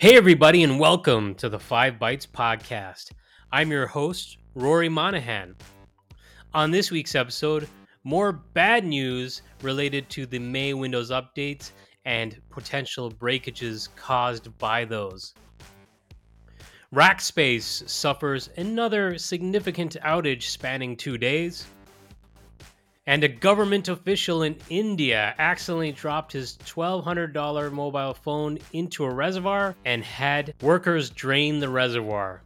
Hey, everybody, and welcome to the Five Bytes Podcast. I'm your host, Rory Monahan. On this week's episode, more bad news related to the May Windows updates and potential breakages caused by those. Rackspace suffers another significant outage spanning two days. And a government official in India accidentally dropped his $1,200 mobile phone into a reservoir and had workers drain the reservoir.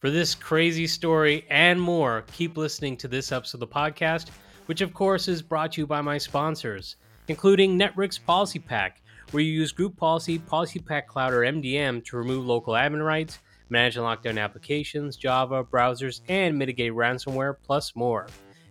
For this crazy story and more, keep listening to this episode of the podcast, which of course is brought to you by my sponsors, including Netwrix Policy Pack, where you use Group Policy, PolicyPak Cloud, or MDM to remove local admin rights, manage and lock down applications, Java, browsers, and mitigate ransomware, plus more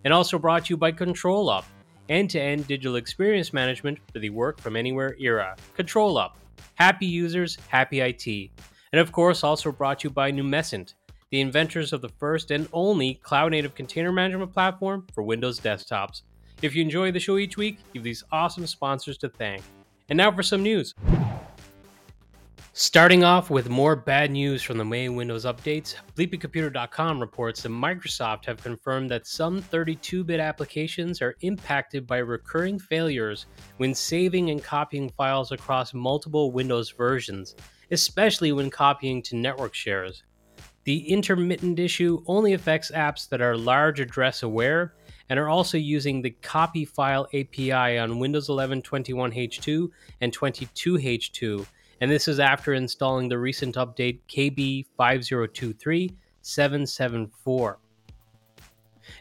and also brought to you by ControlUp, end-to-end digital experience management for the work from anywhere era. ControlUp, happy users, happy IT. And of course, also brought to you by Numecent, the inventors of the first and only cloud-native container management platform for Windows desktops. If you enjoy the show each week, give these awesome sponsors to thank. And now for some news. Starting off with more bad news from the May Windows updates, BleepingComputer.com reports that Microsoft have confirmed that some 32 bit applications are impacted by recurring failures when saving and copying files across multiple Windows versions, especially when copying to network shares. The intermittent issue only affects apps that are large address aware and are also using the copy file API on Windows 11 21H2 and 22H2 and this is after installing the recent update KB5023774.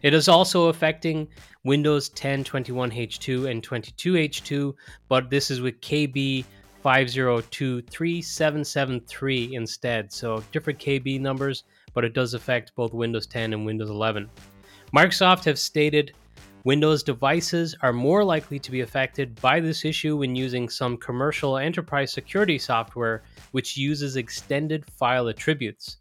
It is also affecting Windows 10 21H2 and 22H2, but this is with KB5023773 instead. So different KB numbers, but it does affect both Windows 10 and Windows 11. Microsoft have stated Windows devices are more likely to be affected by this issue when using some commercial enterprise security software which uses extended file attributes.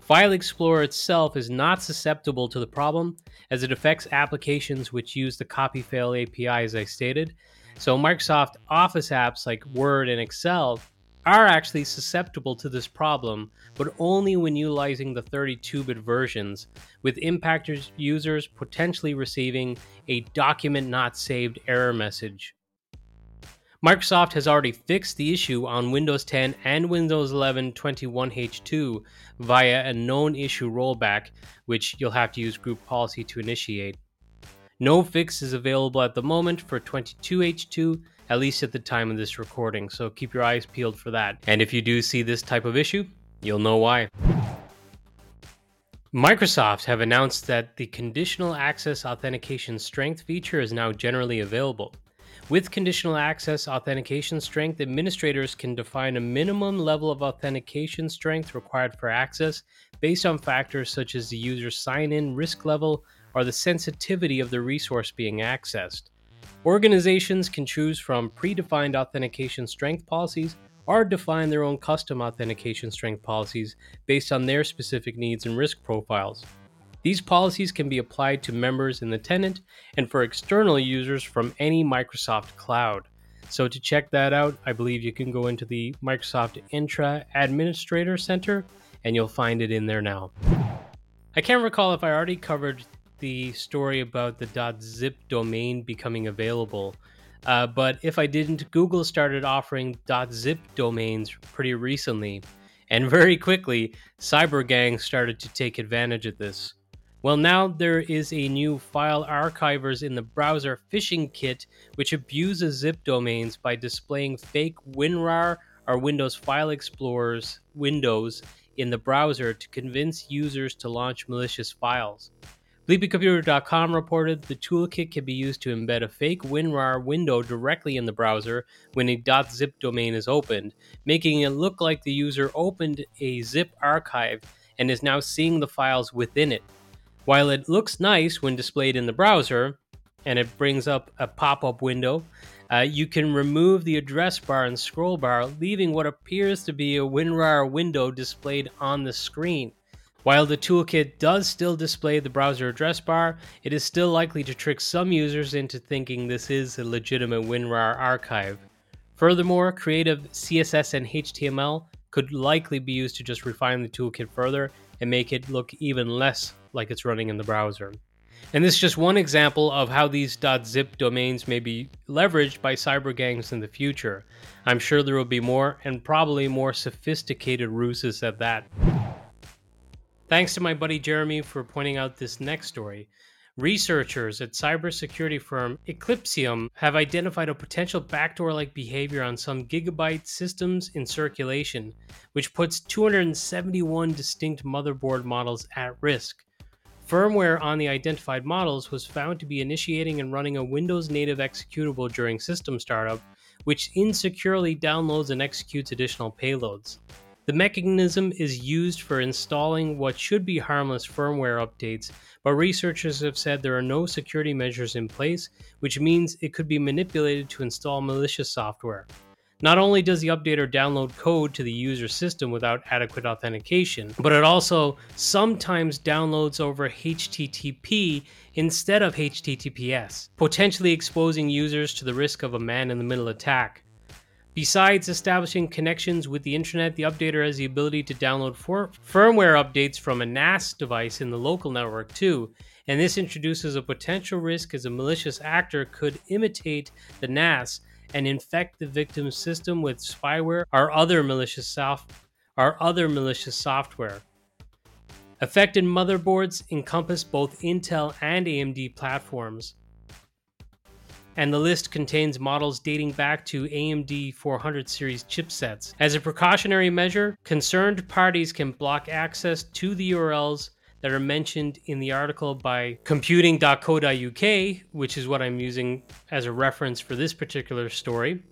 File Explorer itself is not susceptible to the problem as it affects applications which use the copy file API as I stated. So Microsoft Office apps like Word and Excel are actually susceptible to this problem, but only when utilizing the 32 bit versions, with impactors users potentially receiving a document not saved error message. Microsoft has already fixed the issue on Windows 10 and Windows 11 21H2 via a known issue rollback, which you'll have to use group policy to initiate. No fix is available at the moment for 22H2 at least at the time of this recording. So keep your eyes peeled for that. And if you do see this type of issue, you'll know why. Microsoft have announced that the conditional access authentication strength feature is now generally available. With conditional access authentication strength, administrators can define a minimum level of authentication strength required for access based on factors such as the user's sign in risk level or the sensitivity of the resource being accessed. Organizations can choose from predefined authentication strength policies or define their own custom authentication strength policies based on their specific needs and risk profiles. These policies can be applied to members in the tenant and for external users from any Microsoft cloud. So, to check that out, I believe you can go into the Microsoft Entra Administrator Center and you'll find it in there now. I can't recall if I already covered the story about the .zip domain becoming available. Uh, but if I didn't, Google started offering .zip domains pretty recently, and very quickly, cyber gangs started to take advantage of this. Well, now there is a new file archivers in the browser phishing kit which abuses zip domains by displaying fake WinRAR or Windows File Explorers windows in the browser to convince users to launch malicious files. BleepingComputer.com reported the toolkit can be used to embed a fake WinRAR window directly in the browser when a .zip domain is opened, making it look like the user opened a zip archive and is now seeing the files within it. While it looks nice when displayed in the browser, and it brings up a pop-up window, uh, you can remove the address bar and scroll bar, leaving what appears to be a WinRAR window displayed on the screen. While the toolkit does still display the browser address bar, it is still likely to trick some users into thinking this is a legitimate WinRAR archive. Furthermore, creative CSS and HTML could likely be used to just refine the toolkit further and make it look even less like it's running in the browser. And this is just one example of how these .zip domains may be leveraged by cyber gangs in the future. I'm sure there will be more and probably more sophisticated ruses at that. Thanks to my buddy Jeremy for pointing out this next story. Researchers at cybersecurity firm Eclypsium have identified a potential backdoor like behavior on some gigabyte systems in circulation, which puts 271 distinct motherboard models at risk. Firmware on the identified models was found to be initiating and running a Windows native executable during system startup, which insecurely downloads and executes additional payloads. The mechanism is used for installing what should be harmless firmware updates, but researchers have said there are no security measures in place, which means it could be manipulated to install malicious software. Not only does the updater download code to the user system without adequate authentication, but it also sometimes downloads over HTTP instead of HTTPS, potentially exposing users to the risk of a man in the middle attack. Besides establishing connections with the internet, the updater has the ability to download for- firmware updates from a NAS device in the local network too, and this introduces a potential risk as a malicious actor could imitate the NAS and infect the victim's system with spyware or other malicious or other malicious software. Affected motherboards encompass both Intel and AMD platforms and the list contains models dating back to AMD 400 series chipsets. As a precautionary measure, concerned parties can block access to the URLs that are mentioned in the article by computing.co.uk, which is what I'm using as a reference for this particular story.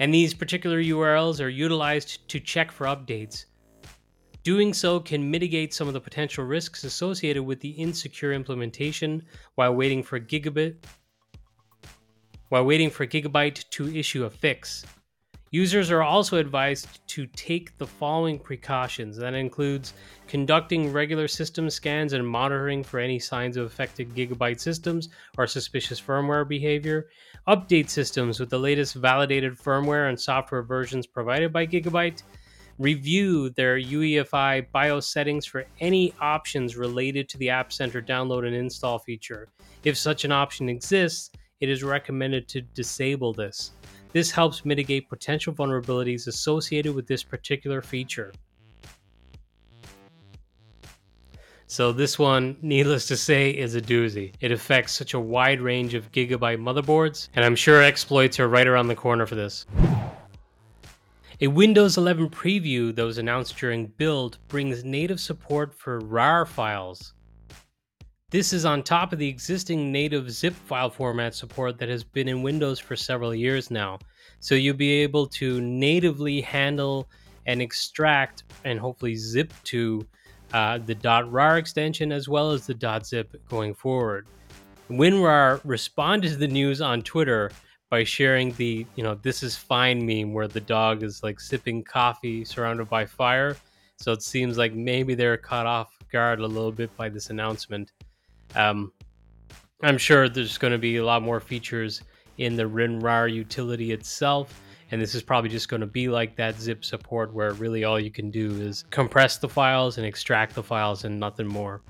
And these particular URLs are utilized to check for updates. Doing so can mitigate some of the potential risks associated with the insecure implementation while waiting for Gigabit while waiting for Gigabyte to issue a fix. Users are also advised to take the following precautions. That includes conducting regular system scans and monitoring for any signs of affected Gigabyte systems or suspicious firmware behavior, update systems with the latest validated firmware and software versions provided by Gigabyte, review their UEFI BIOS settings for any options related to the App Center download and install feature. If such an option exists, it is recommended to disable this. This helps mitigate potential vulnerabilities associated with this particular feature. So, this one, needless to say, is a doozy. It affects such a wide range of gigabyte motherboards, and I'm sure exploits are right around the corner for this. A Windows 11 preview that was announced during build brings native support for RAR files. This is on top of the existing native zip file format support that has been in Windows for several years now. So you'll be able to natively handle and extract and hopefully zip to uh, the .rar extension as well as the .zip going forward. WinRAR responded to the news on Twitter by sharing the you know this is fine meme where the dog is like sipping coffee surrounded by fire. So it seems like maybe they're caught off guard a little bit by this announcement. Um, i'm sure there's going to be a lot more features in the WinRAR utility itself and this is probably just going to be like that zip support where really all you can do is compress the files and extract the files and nothing more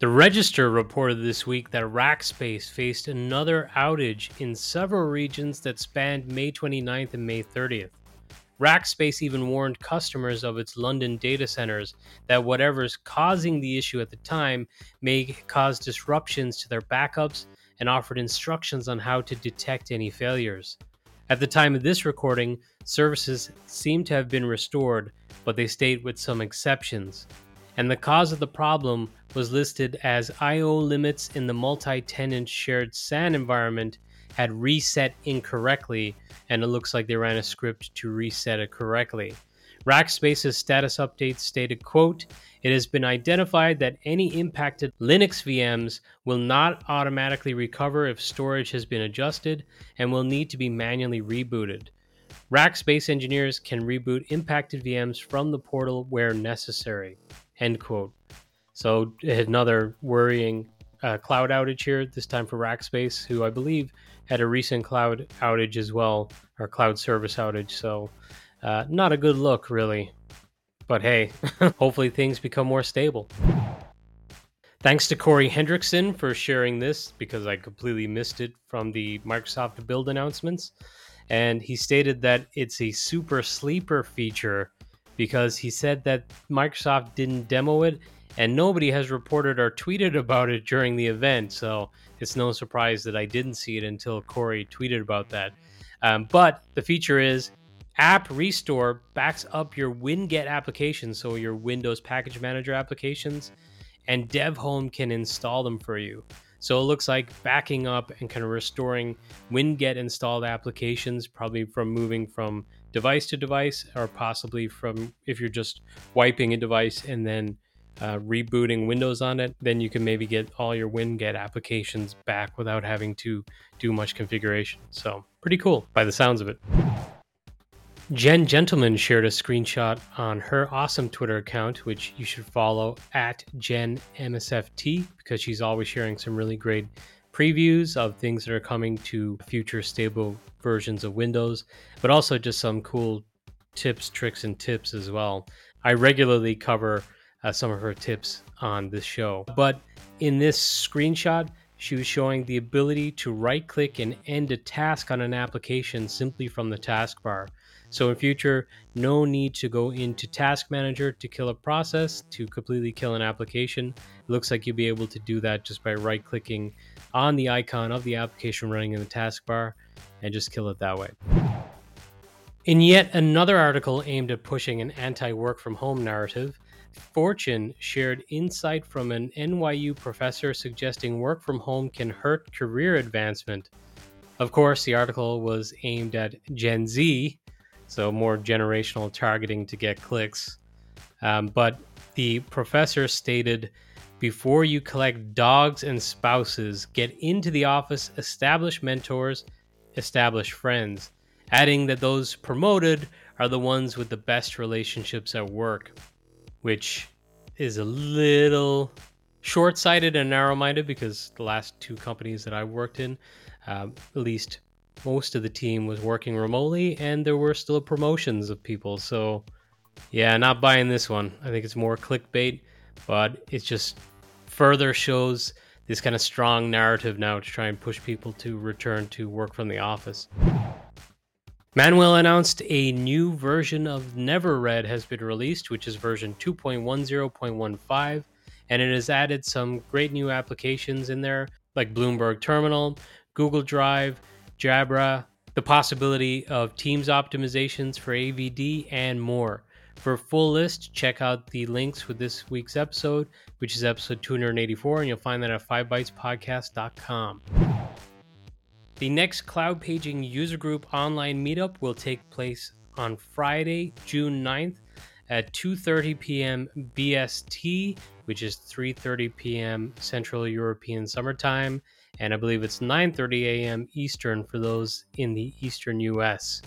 the Register reported this week that Rackspace faced another outage in several regions that spanned May 29th and May 30th. Rackspace even warned customers of its London data centers that whatever's causing the issue at the time may cause disruptions to their backups and offered instructions on how to detect any failures. At the time of this recording, services seem to have been restored, but they state with some exceptions and the cause of the problem was listed as I/O limits in the multi-tenant shared SAN environment had reset incorrectly, and it looks like they ran a script to reset it correctly. Rackspace's status update stated, quote, it has been identified that any impacted Linux VMs will not automatically recover if storage has been adjusted and will need to be manually rebooted. Rackspace engineers can reboot impacted VMs from the portal where necessary. End quote. So another worrying uh, cloud outage here, this time for Rackspace, who I believe had a recent cloud outage as well, or cloud service outage. So uh, not a good look, really. But hey, hopefully things become more stable. Thanks to Corey Hendrickson for sharing this because I completely missed it from the Microsoft Build announcements. And he stated that it's a super sleeper feature because he said that Microsoft didn't demo it and nobody has reported or tweeted about it during the event. So it's no surprise that I didn't see it until Corey tweeted about that. Um, but the feature is App Restore backs up your WinGet applications, so your Windows Package Manager applications, and DevHome can install them for you. So it looks like backing up and kind of restoring WinGet installed applications, probably from moving from device to device, or possibly from if you're just wiping a device and then uh, rebooting Windows on it, then you can maybe get all your WinGet applications back without having to do much configuration. So, pretty cool by the sounds of it. Jen Gentleman shared a screenshot on her awesome Twitter account, which you should follow at JenMSFT because she's always sharing some really great previews of things that are coming to future stable versions of Windows, but also just some cool tips, tricks, and tips as well. I regularly cover uh, some of her tips on this show. But in this screenshot, she was showing the ability to right click and end a task on an application simply from the taskbar. So in future, no need to go into Task Manager to kill a process to completely kill an application. It looks like you'll be able to do that just by right clicking on the icon of the application running in the taskbar and just kill it that way. In yet another article aimed at pushing an anti work from home narrative, Fortune shared insight from an NYU professor suggesting work from home can hurt career advancement. Of course, the article was aimed at Gen Z, so more generational targeting to get clicks. Um, but the professor stated before you collect dogs and spouses, get into the office, establish mentors, establish friends, adding that those promoted are the ones with the best relationships at work which is a little short sighted and narrow minded because the last two companies that I worked in, um, at least most of the team was working remotely and there were still promotions of people. So, yeah, not buying this one. I think it's more clickbait, but it just further shows this kind of strong narrative now to try and push people to return to work from the office. Manuel announced a new version of NeverRed has been released, which is version 2.10.15, and it has added some great new applications in there, like Bloomberg Terminal, Google Drive, Jabra, the possibility of Teams optimizations for AVD, and more. For a full list, check out the links with this week's episode, which is episode 284, and you'll find that at 5bytespodcast.com. The next Cloud Paging User Group online meetup will take place on Friday, June 9th at 2:30 p.m. BST, which is 3:30 p.m. Central European Summertime, and I believe it's 9:30 a.m. Eastern for those in the Eastern US.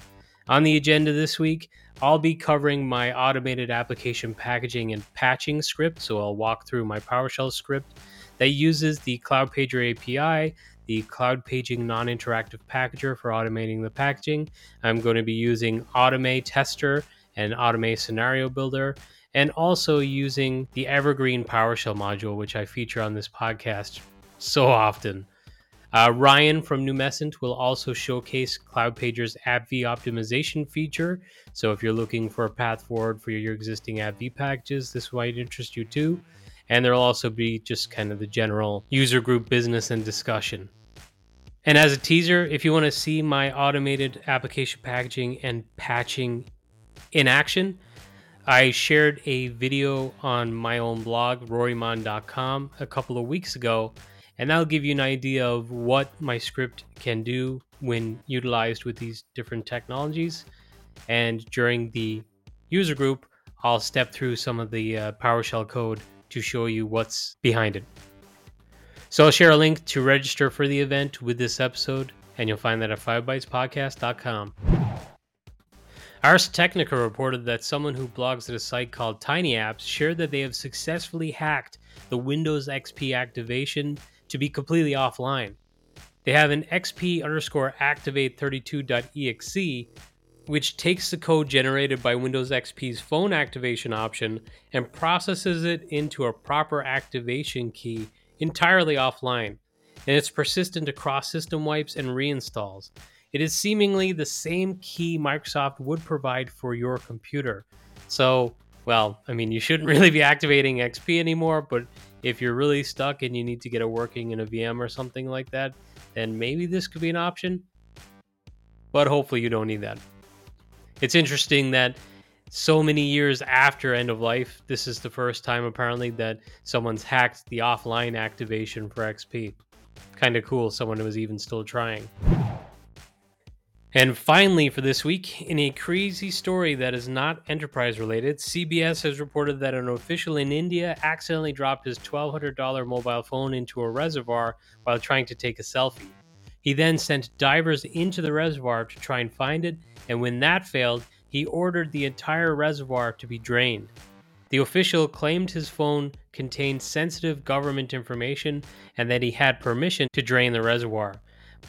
On the agenda this week, I'll be covering my automated application packaging and patching script, so I'll walk through my PowerShell script that uses the Cloud Pager API the Cloud Paging non interactive packager for automating the packaging. I'm going to be using Automate Tester and Automate Scenario Builder, and also using the Evergreen PowerShell module, which I feature on this podcast so often. Uh, Ryan from Numecent will also showcase CloudPager's AppV optimization feature. So if you're looking for a path forward for your existing AppV packages, this might interest you too. And there'll also be just kind of the general user group business and discussion. And as a teaser, if you want to see my automated application packaging and patching in action, I shared a video on my own blog, rorymon.com, a couple of weeks ago, and that'll give you an idea of what my script can do when utilized with these different technologies. And during the user group, I'll step through some of the uh, PowerShell code to show you what's behind it. So I'll share a link to register for the event with this episode, and you'll find that at 5bytespodcast.com. Ars Technica reported that someone who blogs at a site called Tiny Apps shared that they have successfully hacked the Windows XP activation to be completely offline. They have an XP underscore activate 32.exe, which takes the code generated by Windows XP's phone activation option and processes it into a proper activation key entirely offline, and it's persistent across system wipes and reinstalls. It is seemingly the same key Microsoft would provide for your computer. So, well, I mean, you shouldn't really be activating XP anymore, but if you're really stuck and you need to get it working in a VM or something like that, then maybe this could be an option. But hopefully, you don't need that. It's interesting that so many years after end of life, this is the first time apparently that someone's hacked the offline activation for XP. Kind of cool, someone was even still trying. And finally, for this week, in a crazy story that is not enterprise related, CBS has reported that an official in India accidentally dropped his $1,200 mobile phone into a reservoir while trying to take a selfie. He then sent divers into the reservoir to try and find it, and when that failed, he ordered the entire reservoir to be drained. The official claimed his phone contained sensitive government information and that he had permission to drain the reservoir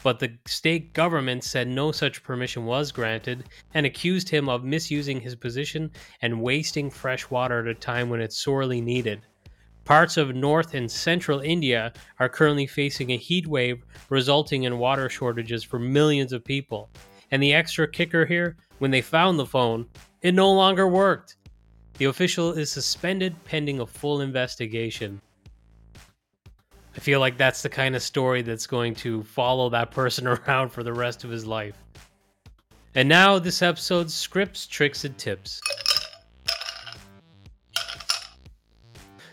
but the state government said no such permission was granted and accused him of misusing his position and wasting fresh water at a time when it's sorely needed. Parts of north and central India are currently facing a heat wave resulting in water shortages for millions of people. And the extra kicker here when they found the phone, it no longer worked. The official is suspended pending a full investigation. I feel like that's the kind of story that's going to follow that person around for the rest of his life. And now, this episode's scripts, tricks, and tips.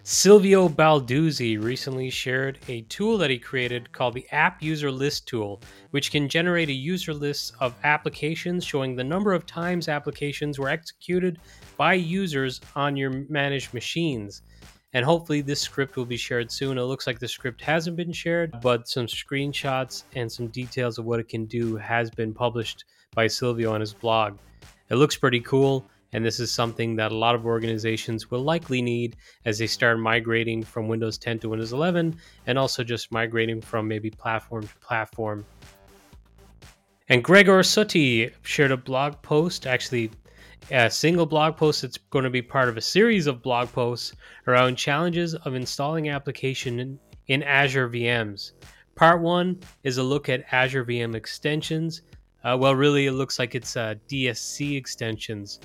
Silvio Balduzzi recently shared a tool that he created called the App User List Tool, which can generate a user list of applications showing the number of times applications were executed by users on your managed machines and hopefully this script will be shared soon. It looks like the script hasn't been shared, but some screenshots and some details of what it can do has been published by Silvio on his blog. It looks pretty cool, and this is something that a lot of organizations will likely need as they start migrating from Windows 10 to Windows 11 and also just migrating from maybe platform to platform. And Gregor Suttie shared a blog post, actually a single blog post that's going to be part of a series of blog posts around challenges of installing application in, in Azure VMs. Part one is a look at Azure VM extensions. Uh, well, really, it looks like it's uh, DSC extensions.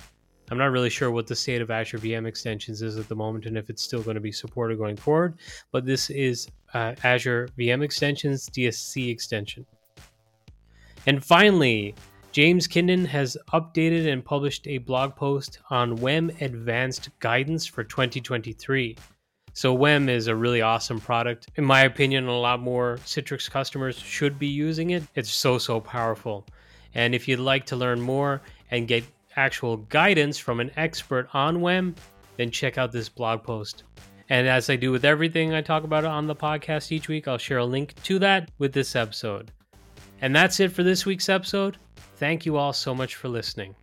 I'm not really sure what the state of Azure VM extensions is at the moment and if it's still going to be supported going forward, but this is uh, Azure VM extensions DSC extension. And finally, James Kindon has updated and published a blog post on WEM Advanced Guidance for 2023. So, WEM is a really awesome product. In my opinion, a lot more Citrix customers should be using it. It's so, so powerful. And if you'd like to learn more and get actual guidance from an expert on WEM, then check out this blog post. And as I do with everything I talk about on the podcast each week, I'll share a link to that with this episode. And that's it for this week's episode. Thank you all so much for listening.